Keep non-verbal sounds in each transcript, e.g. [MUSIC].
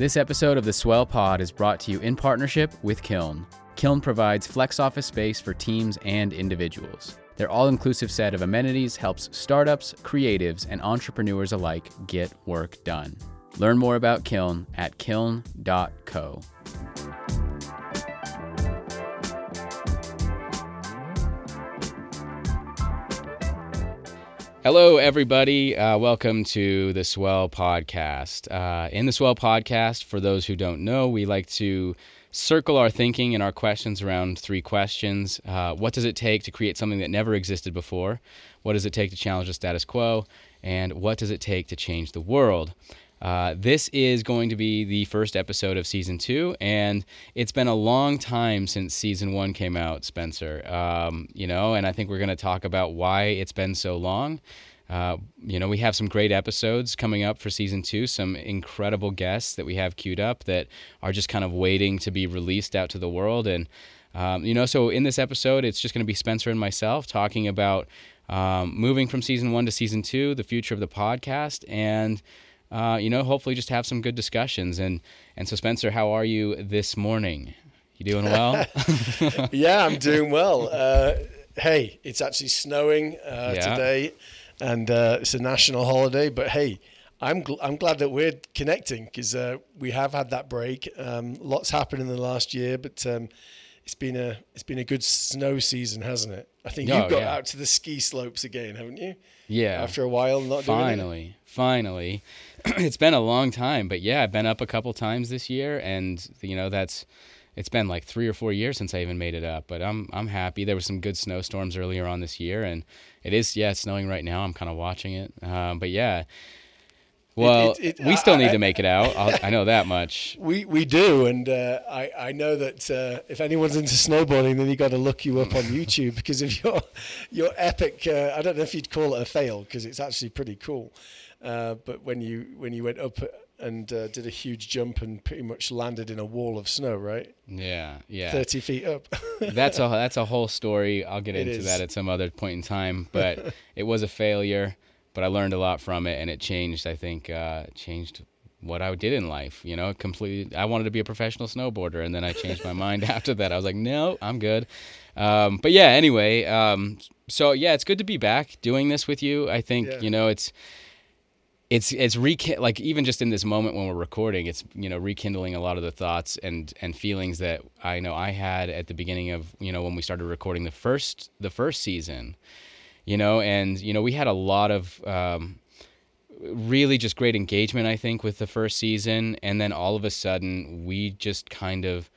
This episode of the Swell Pod is brought to you in partnership with Kiln. Kiln provides flex office space for teams and individuals. Their all inclusive set of amenities helps startups, creatives, and entrepreneurs alike get work done. Learn more about Kiln at kiln.co. Hello, everybody. Uh, welcome to the Swell Podcast. Uh, in the Swell Podcast, for those who don't know, we like to circle our thinking and our questions around three questions. Uh, what does it take to create something that never existed before? What does it take to challenge the status quo? And what does it take to change the world? Uh, this is going to be the first episode of season two, and it's been a long time since season one came out, Spencer. Um, you know, and I think we're going to talk about why it's been so long. Uh, you know, we have some great episodes coming up for season two, some incredible guests that we have queued up that are just kind of waiting to be released out to the world. And, um, you know, so in this episode, it's just going to be Spencer and myself talking about um, moving from season one to season two, the future of the podcast, and uh, you know, hopefully just have some good discussions. And and so, Spencer, how are you this morning? You doing well? [LAUGHS] [LAUGHS] yeah, I'm doing well. Uh, hey, it's actually snowing uh, yeah. today, and uh, it's a national holiday. But hey. I'm gl- I'm glad that we're connecting because uh, we have had that break. Um, lots happened in the last year, but um, it's been a it's been a good snow season, hasn't it? I think oh, you've got yeah. out to the ski slopes again, haven't you? Yeah. After a while, not finally, finally, [CLEARS THROAT] it's been a long time, but yeah, I've been up a couple times this year, and you know that's it's been like three or four years since I even made it up. But I'm I'm happy. There were some good snowstorms earlier on this year, and it is yeah snowing right now. I'm kind of watching it, um, but yeah. Well, it, it, it, we still need I, to make it out. I'll, i know that much. [LAUGHS] We we do, and uh, I I know that uh, if anyone's into snowboarding, then you got to look you up on [LAUGHS] YouTube because of your your epic. Uh, I don't know if you'd call it a fail because it's actually pretty cool. Uh, but when you when you went up and uh, did a huge jump and pretty much landed in a wall of snow, right? Yeah, yeah. Thirty feet up. [LAUGHS] that's a that's a whole story. I'll get it into is. that at some other point in time. [LAUGHS] But it was a failure, but I learned a lot from it, and it changed. I think uh, changed what I did in life. You know, completely. I wanted to be a professional snowboarder, and then I changed my mind [LAUGHS] after that. I was like, no, I'm good. Um, but yeah, anyway. Um, so yeah, it's good to be back doing this with you. I think yeah. you know it's it's it's rekin- like even just in this moment when we're recording, it's you know rekindling a lot of the thoughts and and feelings that I know I had at the beginning of you know when we started recording the first the first season, you know, and you know we had a lot of. Um, really just great engagement i think with the first season and then all of a sudden we just kind of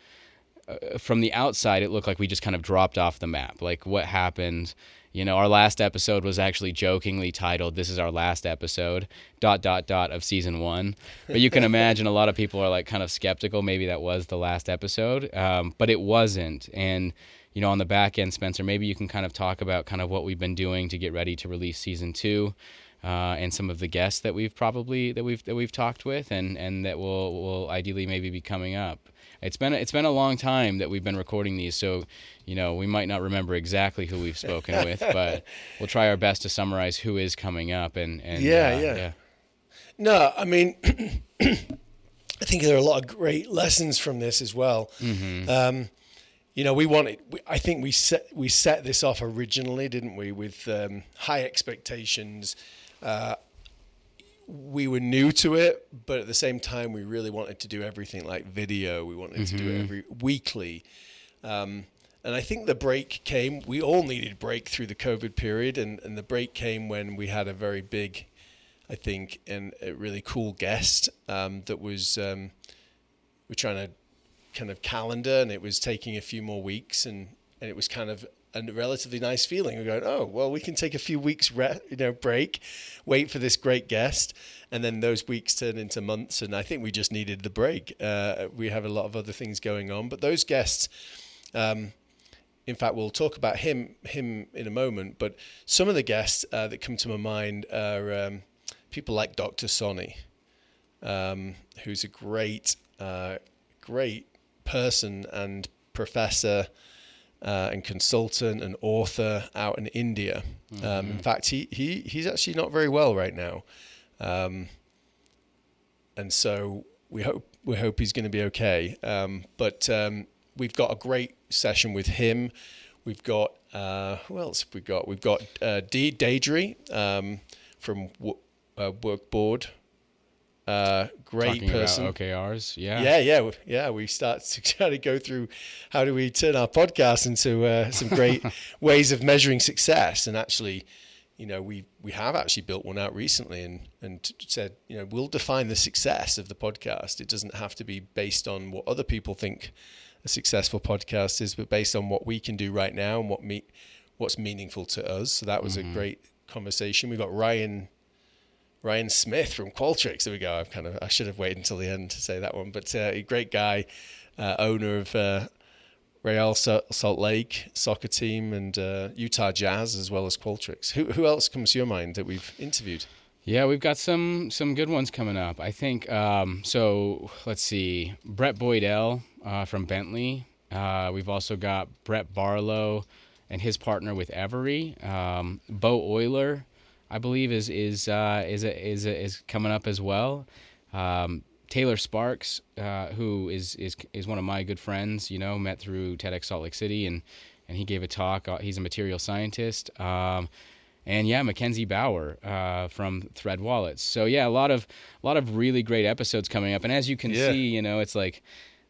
uh, from the outside it looked like we just kind of dropped off the map like what happened you know, our last episode was actually jokingly titled "This is our last episode." Dot dot dot of season one. But you can [LAUGHS] imagine a lot of people are like kind of skeptical. Maybe that was the last episode, um, but it wasn't. And you know, on the back end, Spencer, maybe you can kind of talk about kind of what we've been doing to get ready to release season two. Uh, and some of the guests that we've probably that we've that we've talked with and and that will will ideally maybe be coming up it's been it's been a long time that we've been recording these, so you know we might not remember exactly who we've spoken with, [LAUGHS] but we'll try our best to summarize who is coming up. And, and yeah, uh, yeah, yeah. No, I mean, [CLEARS THROAT] I think there are a lot of great lessons from this as well. Mm-hmm. Um, you know, we wanted. I think we set we set this off originally, didn't we, with um, high expectations. Uh, we were new to it, but at the same time, we really wanted to do everything like video. We wanted mm-hmm. to do it mm-hmm. every weekly. Um, and I think the break came. We all needed break through the COVID period, and, and the break came when we had a very big, I think, and a really cool guest um, that was um, we're trying to kind of calendar, and it was taking a few more weeks, and and it was kind of a relatively nice feeling. We're going, oh, well, we can take a few weeks, re- you know, break, wait for this great guest, and then those weeks turn into months. And I think we just needed the break. Uh, we have a lot of other things going on, but those guests, um, in fact, we'll talk about him him in a moment. But some of the guests uh, that come to my mind are um, people like Dr. Sonny, um, who's a great, uh, great person and professor uh, and consultant and author out in India. Mm-hmm. Um, in mm-hmm. fact, he, he he's actually not very well right now, um, and so we hope we hope he's going to be okay. Um, but um, we've got a great session with him. We've got uh, who else have we got? We've got uh, Dee um, from w- uh, WorkBoard. Uh, great Talking person. OKRs, yeah. Yeah, yeah, yeah. We start [LAUGHS] to try to go through how do we turn our podcast into uh, some great [LAUGHS] ways of measuring success, and actually, you know, we we have actually built one out recently, and and said, you know, we'll define the success of the podcast. It doesn't have to be based on what other people think a successful podcast is, but based on what we can do right now and what me what's meaningful to us. So that was mm-hmm. a great conversation. We got Ryan Ryan Smith from Qualtrics. There we go. I've kind of I should have waited until the end to say that one, but uh, a great guy, uh, owner of uh, Real Salt Lake soccer team and uh, Utah Jazz as well as Qualtrics. Who who else comes to your mind that we've interviewed? Yeah, we've got some some good ones coming up. I think um, so. Let's see, Brett Boydell uh, from Bentley. Uh, we've also got Brett Barlow and his partner with Every. Um, Bo Euler I believe is is uh, is a, is a, is coming up as well. Um, Taylor Sparks, uh, who is is is one of my good friends, you know, met through TEDx Salt Lake City, and and he gave a talk. Uh, he's a material scientist. Um, and yeah, Mackenzie Bauer uh, from Thread Wallets. So yeah, a lot of a lot of really great episodes coming up. And as you can yeah. see, you know, it's like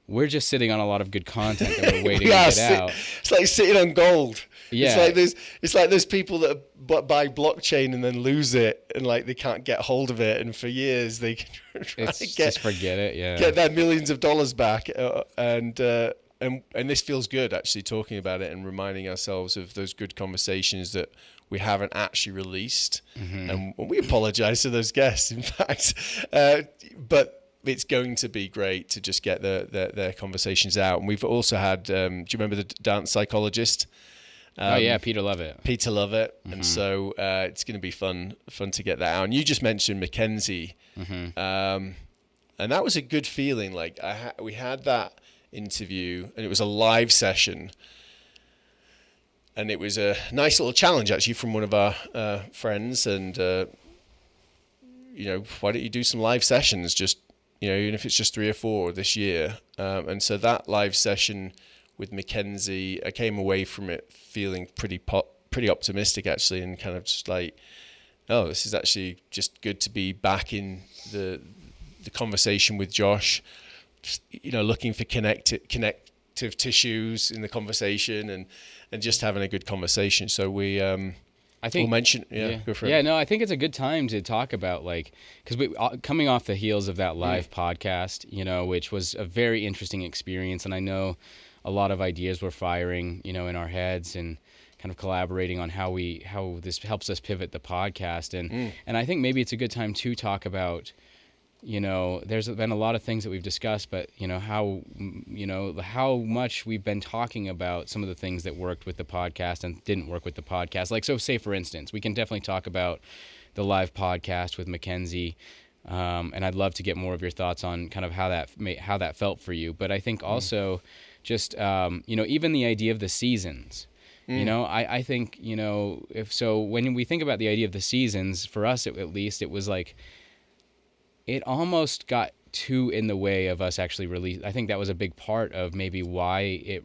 we're just sitting on a lot of good content that we're [LAUGHS] waiting we to get sit, out. It's like sitting on gold. Yeah. It's like there's it's like there's people that buy blockchain and then lose it and like they can't get hold of it and for years they [LAUGHS] can try it's, to get just forget it. Yeah. Get their millions of dollars back uh, and. Uh, and, and this feels good actually talking about it and reminding ourselves of those good conversations that we haven't actually released mm-hmm. and we apologize to those guests [LAUGHS] in fact uh, but it's going to be great to just get the, the, their conversations out. And we've also had, um, do you remember the dance psychologist? Um, oh yeah, um, Peter Lovatt. Peter Lovatt, mm-hmm. and so uh, it's going to be fun, fun to get that out. And you just mentioned Mackenzie, mm-hmm. um, and that was a good feeling. Like I ha- we had that interview, and it was a live session, and it was a nice little challenge actually from one of our uh, friends. And uh, you know, why don't you do some live sessions? Just you know, even if it's just three or four this year. Um, and so that live session with Mackenzie, I came away from it feeling pretty pop, pretty optimistic actually, and kind of just like, oh, this is actually just good to be back in the the conversation with Josh. Just, you know, looking for connect connective tissues in the conversation, and and just having a good conversation. So we. Um, I think we'll mention yeah, yeah, go for yeah no I think it's a good time to talk about like because we uh, coming off the heels of that live mm. podcast you know which was a very interesting experience and I know a lot of ideas were firing you know in our heads and kind of collaborating on how we how this helps us pivot the podcast and mm. and I think maybe it's a good time to talk about you know, there's been a lot of things that we've discussed, but you know how you know how much we've been talking about some of the things that worked with the podcast and didn't work with the podcast. Like, so say for instance, we can definitely talk about the live podcast with Mackenzie, um, and I'd love to get more of your thoughts on kind of how that how that felt for you. But I think mm. also, mm. just um, you know, even the idea of the seasons. Mm. You know, I, I think, you know, if so, when we think about the idea of the seasons, for us at, at least, it was like, it almost got too in the way of us actually release. I think that was a big part of maybe why it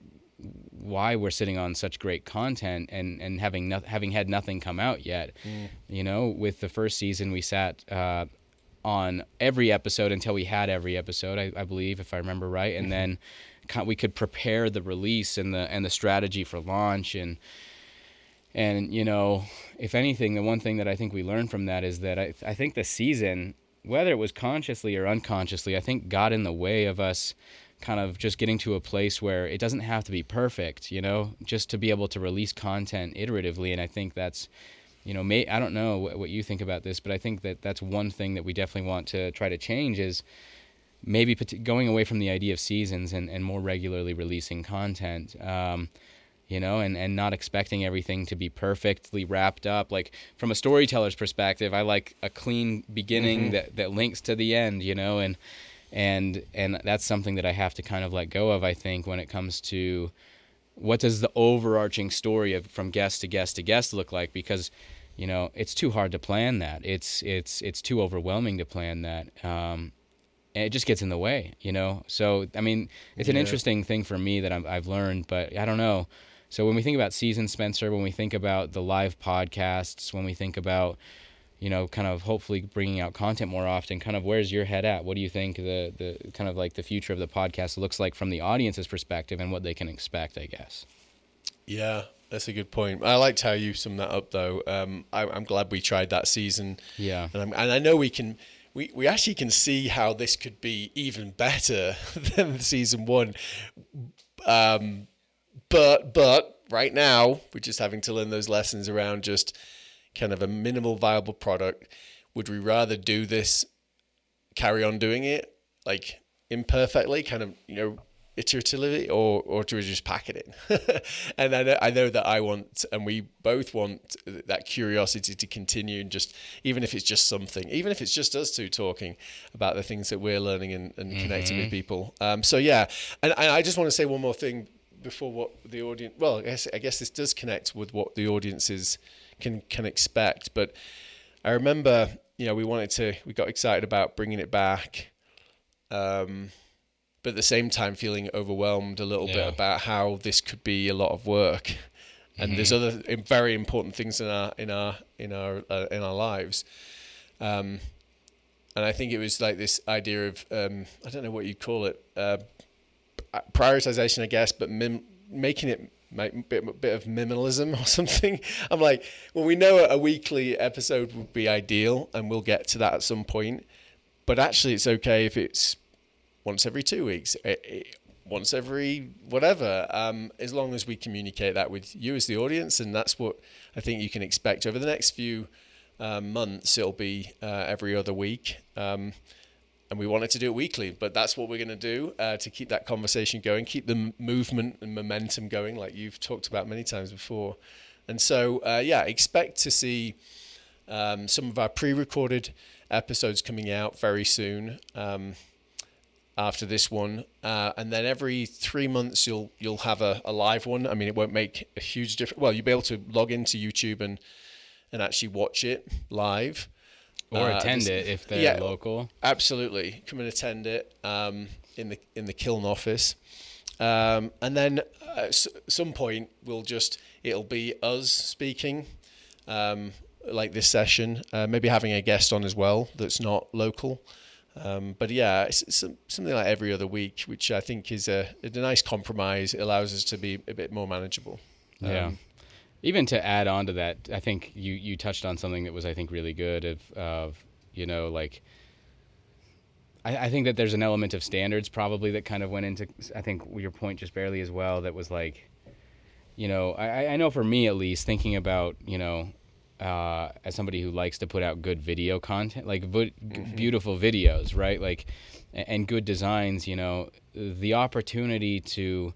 why we're sitting on such great content and and having no, having had nothing come out yet. Mm. You know, with the first season we sat uh, on every episode until we had every episode, I, I believe, if I remember right, and mm-hmm. then we could prepare the release and the and the strategy for launch and and you know if anything the one thing that i think we learned from that is that i, I think the season whether it was consciously or unconsciously, I think got in the way of us kind of just getting to a place where it doesn't have to be perfect, you know, just to be able to release content iteratively. And I think that's, you know, may, I don't know what, what you think about this, but I think that that's one thing that we definitely want to try to change is maybe going away from the idea of seasons and, and more regularly releasing content. Um, you know, and, and not expecting everything to be perfectly wrapped up. Like from a storyteller's perspective, I like a clean beginning mm-hmm. that, that links to the end, you know, and and and that's something that I have to kind of let go of, I think, when it comes to what does the overarching story of from guest to guest to guest look like because you know it's too hard to plan that it's it's it's too overwhelming to plan that um, and it just gets in the way, you know. So I mean, it's an interesting thing for me that i have learned, but I don't know. So when we think about season Spencer, when we think about the live podcasts, when we think about you know, kind of hopefully bringing out content more often. Kind of where's your head at? What do you think the the kind of like the future of the podcast looks like from the audience's perspective and what they can expect? I guess. Yeah, that's a good point. I liked how you summed that up, though. Um, I, am glad we tried that season. Yeah, and, and, i know we can. We, we actually can see how this could be even better [LAUGHS] than season one. Um, but but right now we're just having to learn those lessons around just kind of a minimal viable product. Would we rather do this, carry on doing it like imperfectly, kind of you know iteratively or or do we just pack it in [LAUGHS] and I know, I know that I want and we both want that curiosity to continue and just even if it's just something even if it's just us two talking about the things that we're learning and, and mm-hmm. connecting with mm-hmm. people um, so yeah and, and I just want to say one more thing before what the audience well I guess I guess this does connect with what the audiences can can expect but I remember you know we wanted to we got excited about bringing it back um, but at the same time feeling overwhelmed a little yeah. bit about how this could be a lot of work and mm-hmm. there's other very important things in our in our in our uh, in our lives um, and I think it was like this idea of um, I don't know what you'd call it uh, prioritization I guess but mim- making it a bit, bit of minimalism [LAUGHS] or something. I'm like, well, we know a weekly episode would be ideal, and we'll get to that at some point. But actually, it's okay if it's once every two weeks, eh, eh, once every whatever, um, as long as we communicate that with you as the audience. And that's what I think you can expect over the next few um, months. It'll be uh, every other week. Um, and we wanted to do it weekly, but that's what we're going to do uh, to keep that conversation going, keep the movement and momentum going, like you've talked about many times before. And so, uh, yeah, expect to see um, some of our pre recorded episodes coming out very soon. Um, after this one, uh, and then every three months you'll you'll have a, a live one. I mean, it won't make a huge difference. Well, you'll be able to log into YouTube and and actually watch it live, or uh, attend it if they're yeah, local. Absolutely, come and attend it um, in the in the Kiln office, um, and then uh, at some point we'll just it'll be us speaking. Um, like this session, uh, maybe having a guest on as well that's not local. Um, but yeah, it's, it's, something like every other week, which I think is a, a nice compromise. It allows us to be a bit more manageable. Yeah. Even to add on to that, I think you, you touched on something that was, I think, really good of, of you know, like, I, I think that there's an element of standards probably that kind of went into, I think your point just barely as well, that was like, you know, I, I know for me at least, thinking about, you know, uh, as somebody who likes to put out good video content, like mm-hmm. beautiful videos, right? Like, and good designs, you know, the opportunity to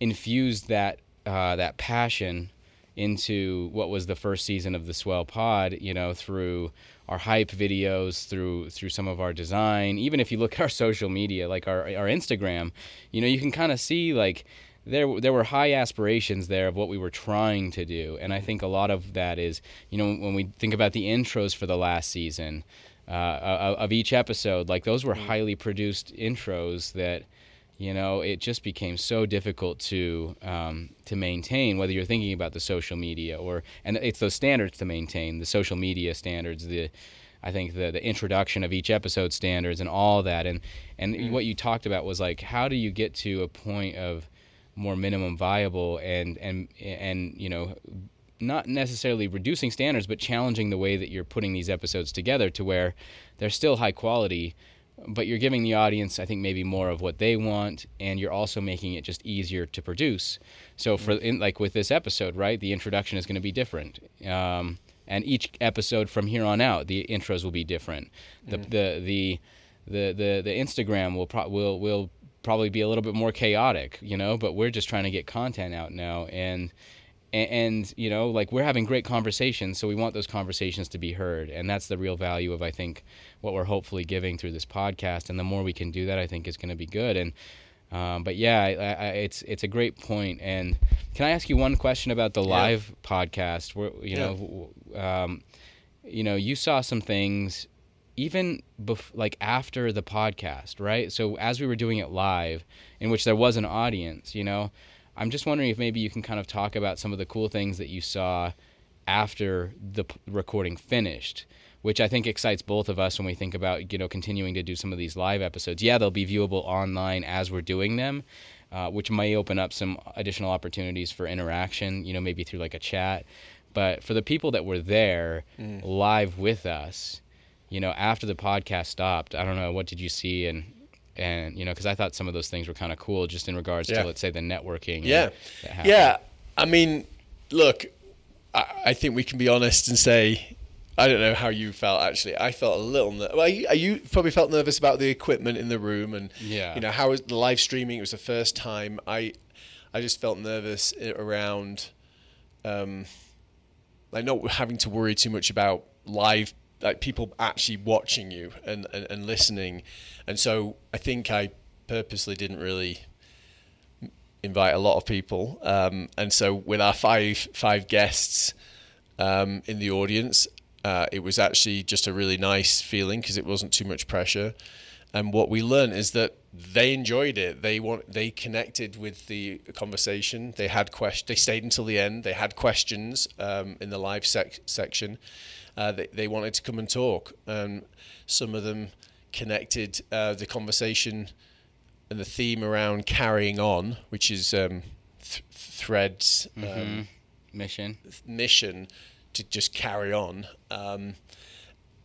infuse that uh, that passion into what was the first season of the Swell Pod, you know, through our hype videos, through through some of our design. Even if you look at our [LAUGHS] social media, like our our Instagram, you know, you can kind of see like there there were high aspirations there of what we were trying to do, and I think a lot of that is you know when we think about the intros for the last season uh, of each episode, like those were mm. highly produced intros that you know it just became so difficult to um, to maintain whether you're thinking about the social media or and it's those standards to maintain the social media standards the I think the the introduction of each episode standards and all that and and mm. what you talked about was like how do you get to a point of more minimum viable and and and you know not necessarily reducing standards but challenging the way that you're putting these episodes together to where they're still high quality but you're giving the audience i think maybe more of what they want and you're also making it just easier to produce. So for in, like with this episode right the introduction is going to be different. Um, and each episode from here on out the intros will be different. The mm. the, the the the the Instagram will pro- will will probably be a little bit more chaotic, you know, but we're just trying to get content out now and and, you know like we're having great conversations so we want those conversations to be heard and that's the real value of i think what we're hopefully giving through this podcast and the more we can do that i think is going to be good and um, but yeah I, I, it's it's a great point and can i ask you one question about the yeah. live podcast where you yeah. know um, you know you saw some things even bef- like after the podcast, right? So as we were doing it live, in which there was an audience, you know, I'm just wondering if maybe you can kind of talk about some of the cool things that you saw after the p- recording finished which I think excites both of us when we think about you know continuing to do some of these live episodes. Yeah, they'll be viewable online as we're doing them, uh, which may open up some additional opportunities for interaction. You know, maybe through like a chat. But for the people that were there mm. live with us, you know, after the podcast stopped, I don't know what did you see and and you know because I thought some of those things were kind of cool just in regards yeah. to let's say the networking. Yeah, yeah. I mean, look, I, I think we can be honest and say I don't know how you felt actually. I felt a little. Ner- well, you, you, probably felt nervous about the equipment in the room and yeah. you know how was the live streaming. It was the first time. I I just felt nervous around, um, like not having to worry too much about live like people actually watching you and, and, and listening, and so I think I purposely didn't really invite a lot of people, um, and so with our five five guests. Um, in the audience, uh, it was actually just a really nice feeling because it wasn't too much pressure. And what we learned is that they enjoyed it. They want they connected with the conversation. They had question. They stayed until the end. They had questions um, in the live sec- section. Uh, they they wanted to come and talk, and some of them connected uh, the conversation and the theme around carrying on, which is um, th- threads mm-hmm. um, mission mission to just carry on. Um,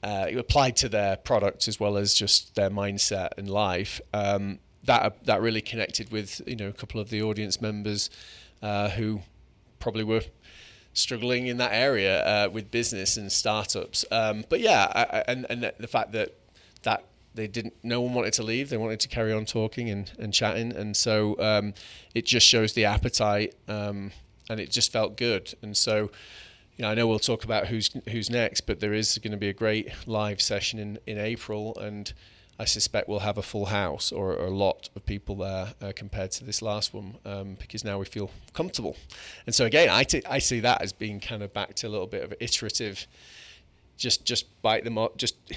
uh, it applied to their product as well as just their mindset and life. Um, that that really connected with you know a couple of the audience members uh, who probably were struggling in that area uh, with business and startups. Um, but yeah, I, and and the fact that that they didn't no one wanted to leave they wanted to carry on talking and, and chatting. And so um, it just shows the appetite um, and it just felt good. And so you know, I know we'll talk about who's who's next, but there is going to be a great live session in, in April, and I suspect we'll have a full house or, or a lot of people there uh, compared to this last one um, because now we feel comfortable. And so again, I, t- I see that as being kind of back to a little bit of iterative, just just bite them up, just you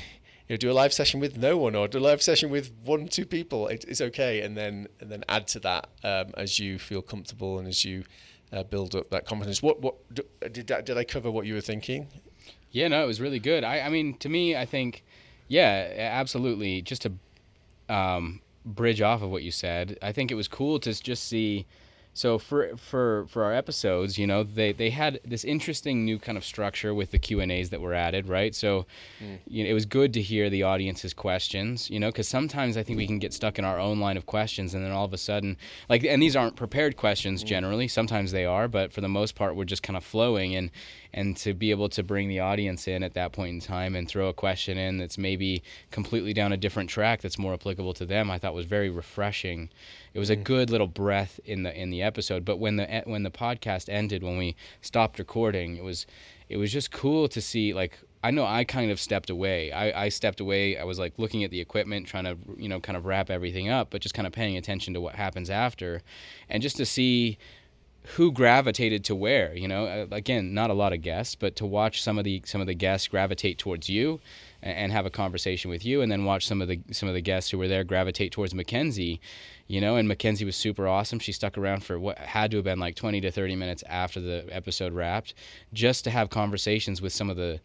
know, do a live session with no one or do a live session with one two people. It, it's okay, and then and then add to that um, as you feel comfortable and as you uh, build up that confidence. What what did did I cover what you were thinking? Yeah, no, it was really good. I I mean, to me, I think, yeah, absolutely. Just to um, bridge off of what you said, I think it was cool to just see so for for for our episodes you know they they had this interesting new kind of structure with the q and a's that were added right so mm. you know, it was good to hear the audience's questions you know because sometimes i think we can get stuck in our own line of questions and then all of a sudden like and these aren't prepared questions mm. generally sometimes they are but for the most part we're just kind of flowing and and to be able to bring the audience in at that point in time and throw a question in that's maybe completely down a different track that's more applicable to them i thought was very refreshing it was a mm. good little breath in the in the episode but when the when the podcast ended when we stopped recording it was it was just cool to see like I know I kind of stepped away. I, I stepped away. I was like looking at the equipment, trying to, you know, kind of wrap everything up, but just kind of paying attention to what happens after. And just to see who gravitated to where you know? Uh, again not a lot of guests but to watch some of the some of the guests gravitate towards you and, have a conversation with you and then watch some of the some of the guests who were there gravitate towards Mackenzie you know? And Mackenzie was super awesome. She stuck around for what had to have been like 20 to 30 minutes after the episode wrapped just to have conversations with some of the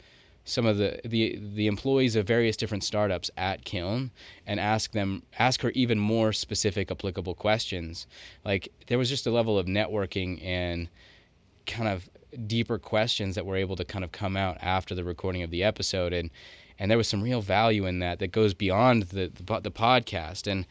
some of the, the the employees of various different startups at Kiln and ask them ask her even more specific applicable questions. Like there was just a level of networking and kind of deeper questions that were able to kind of come out after the recording of the episode. And and there was some real value in that that goes beyond the the, the podcast. And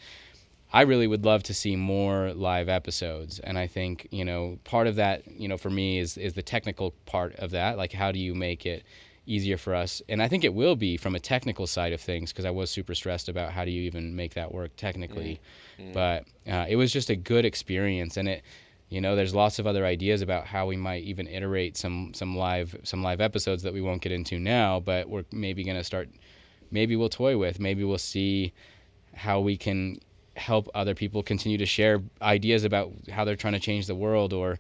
I really would love to see more live episodes. And I think you know part of that you know for me is is the technical part of that. Like how do you make it easier for us. And I think it will be from a technical side of things because I was super stressed about how do you even make that work technically. Mm. Mm. But uh, it was just a good experience, and it, you know, there's lots of other ideas about how we might even iterate some some live some live episodes that we won't get into now, but we're maybe gonna start. Maybe we'll toy with. Maybe we'll see how we can help other people continue to share ideas about how they're trying to change the world or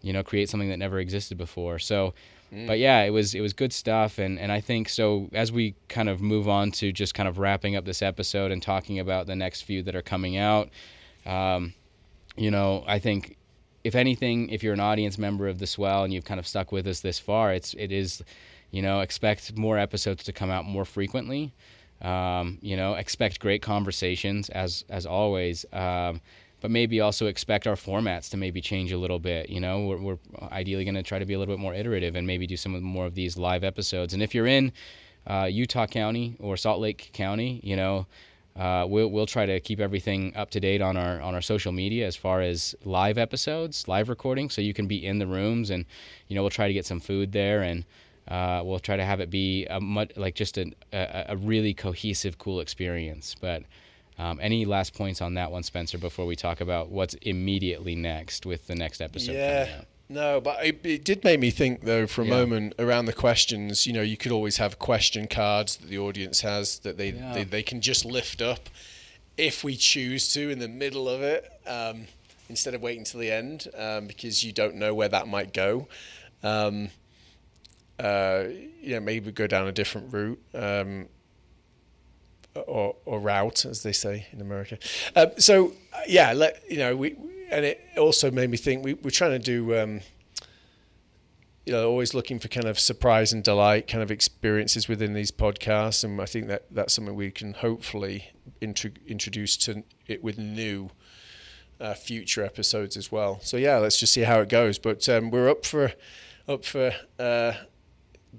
you know create something that never existed before so Mm. But yeah, it was it was good stuff, and and I think so. As we kind of move on to just kind of wrapping up this episode and talking about the next few that are coming out, um, you know, I think if anything, if you're an audience member of the Swell and you've kind of stuck with us this far, it's it is, you know, expect more episodes to come out more frequently. Um, you know, expect great conversations as as always. Um, but maybe also expect our formats to maybe change a little bit. You know, we're, we're ideally going to try to be a little bit more iterative and maybe do some more of these live episodes. And if you're in uh, Utah County or Salt Lake County, you know, uh, we'll we'll try to keep everything up to date on our on our social media as far as live episodes, live recording, so you can be in the rooms and you know we'll try to get some food there and uh, we'll try to have it be a much, like just a, a, a really cohesive, cool experience. But um, any last points on that one, Spencer, before we talk about what's immediately next with the next episode? Yeah. No, but it, it, did make me think though for a yeah. moment around the questions. You know, you could always have question cards that the audience has that they yeah. they, they, can just lift up if we choose to in the middle of it um, instead of waiting till the end um, because you don't know where that might go. Um, uh, you know, maybe go down a different route um, or, or route, as they say in America. Uh, so yeah, let you know we and it also made me think we, we're trying to do um, you know always looking for kind of surprise and delight kind of experiences within these podcasts and i think that that's something we can hopefully intro- introduce to it with new uh, future episodes as well so yeah let's just see how it goes but um, we're up for up for uh,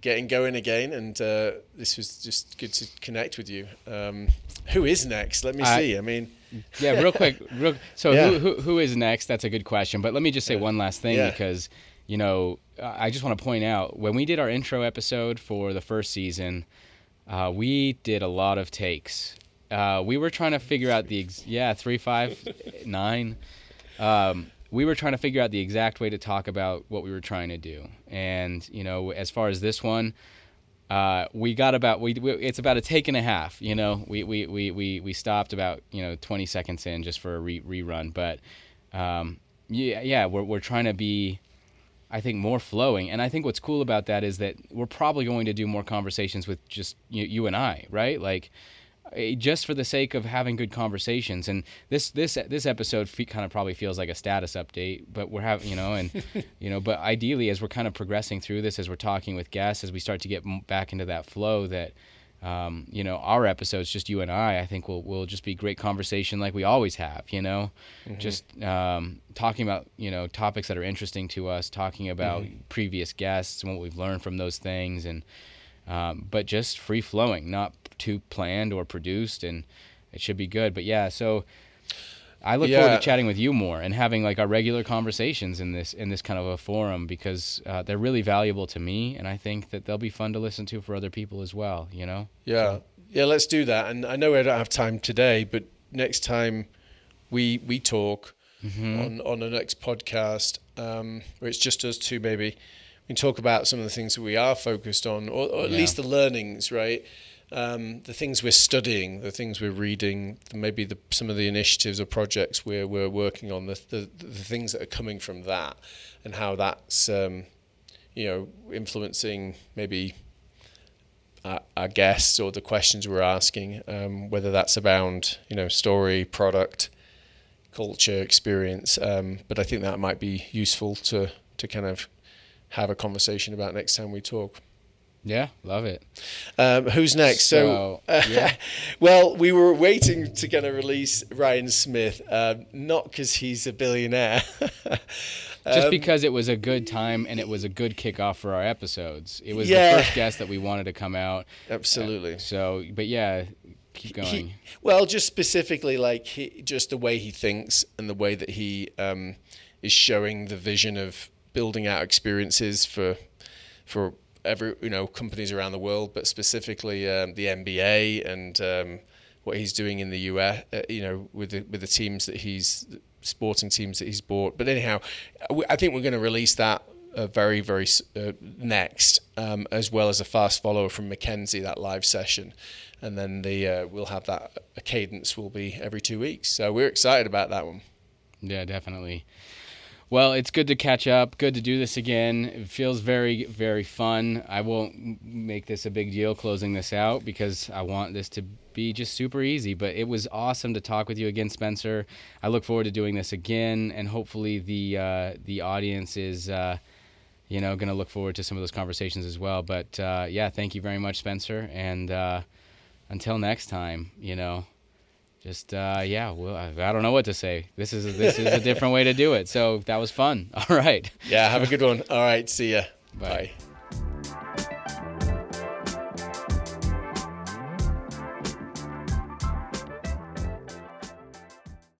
getting going again and uh, this was just good to connect with you um, who is next let me see i mean yeah, real [LAUGHS] quick. Real, so yeah. who, who, who is next? That's a good question. But let me just say yeah. one last thing yeah. because you know I just want to point out when we did our intro episode for the first season, uh, we did a lot of takes. Uh, we were trying to figure out the ex- yeah three five nine. Um, we were trying to figure out the exact way to talk about what we were trying to do, and you know as far as this one uh, we got about we, we, it's about a take and a half you know? We, we, we, we, we stopped about you know 20 seconds in just for a re- rerun. But um, yeah yeah we're, we're trying to be I think more flowing. And I think what's cool about that is that we're probably going to do more conversations with just you, you and I right? Like just for the sake of having good conversations. And this this this episode kind of probably feels like a status update, but we're having you know, and [LAUGHS] you know, but ideally as we're kind of progressing through this, as we're talking with guests, as we start to get back into that flow, that um, you know, our episodes, just you and I, I think will will just be great conversation like we always have. You know, mm-hmm. just um, talking about you know topics that are interesting to us, talking about mm-hmm. previous guests and what we've learned from those things, and um, but just free flowing, not too planned or produced, and it should be good. But yeah, so I look yeah. forward to chatting with you more and having like our regular conversations in this in this kind of a forum because uh, they're really valuable to me, and I think that they'll be fun to listen to for other people as well. You know? Yeah, so. yeah. Let's do that. And I know I don't have time today, but next time we we talk mm-hmm. on on the next podcast, um, where it's just us two, maybe can talk about some of the things that we are focused on, or, or at yeah. least the learnings, right? um, the things we're studying, the things we're reading, maybe the, some of the initiatives or projects we're, we're working on, the, the, the things that are coming from that, and how that's um, you know influencing maybe our, our, guests or the questions we're asking, um, whether that's around you know story, product, culture, experience. Um, but I think that might be useful to to kind of have a conversation about next time we talk. Yeah, love it. Um, who's next? So, so uh, [LAUGHS] yeah. well, we were waiting to kind of release Ryan Smith, uh, not because he's a billionaire. [LAUGHS] Just um, because it was a good time and it was a good kickoff for our episodes. It was yeah. the first guest that we wanted to come out. Absolutely. Uh, so, but yeah, keep going. He, well, just specifically, like he, just the way he thinks and the way that he um, is showing the vision of building out experiences for for every you know companies around the world, but specifically um, the NBA and um, what he's doing in the US. Uh, you know, with the with the teams that he's sporting teams that he's bought. But anyhow, I think we're going to release that uh, very very uh, next, um, as well as a fast follower from Mackenzie that live session, and then the uh, we'll have that cadence will be every two weeks. So we're excited about that one. Yeah, definitely. Well, it's good to catch up. Good to do this again. It feels very, very fun. I won't make this a big deal closing this out because I want this to be just super easy. But it was awesome to talk with you again, Spencer. I look forward to doing this again, and hopefully the uh, the audience is. Uh, you know, going to look forward to some of those conversations as well. But uh, yeah, thank you very much, Spencer. And uh, until next time, you know, just uh, yeah, well, I, I, don't know what to say. This is this is a different way to do it. So that was fun. [LAUGHS] All right. Yeah, have a good one. All right, see ya. Bye. Bye.